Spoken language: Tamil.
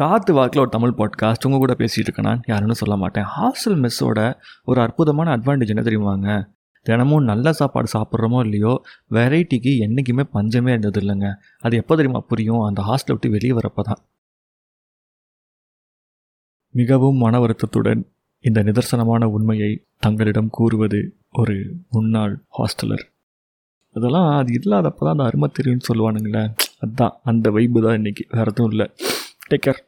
காற்று வாக்கில் ஒரு தமிழ் பாட்காஸ்ட் உங்கள் கூட பேசிகிட்டு இருக்கேன் நான். யாருன்னு சொல்ல மாட்டேன். ஹாஸ்டல் மெஸ்ஸோட ஒரு அற்புதமான அட்வான்டேஜ் என்ன தெரியுமாங்க? தினமும் நல்ல சாப்பாடு சாப்பிட்றோமோ இல்லையோ வெரைட்டிக்கு என்றைக்குமே பஞ்சமே இருந்தது இல்லைங்க அது எப்போ தெரியுமா புரியும்? அந்த ஹாஸ்டலை விட்டு வெளியே வரப்போ தான். மிகவும் மன வருத்தத்துடன் இந்த நிதர்சனமான உண்மையை தங்களிடம் கூறுவது ஒரு முன்னாள் ஹாஸ்டலர் அதெல்லாம் அது இல்லாதப்போ தான் அந்த அருமை தெரியும்னு சொல்லுவானுங்களே. அதுதான் அந்த வைப்பு தான் இன்றைக்கி வேறு எதுவும் இல்லை. Take care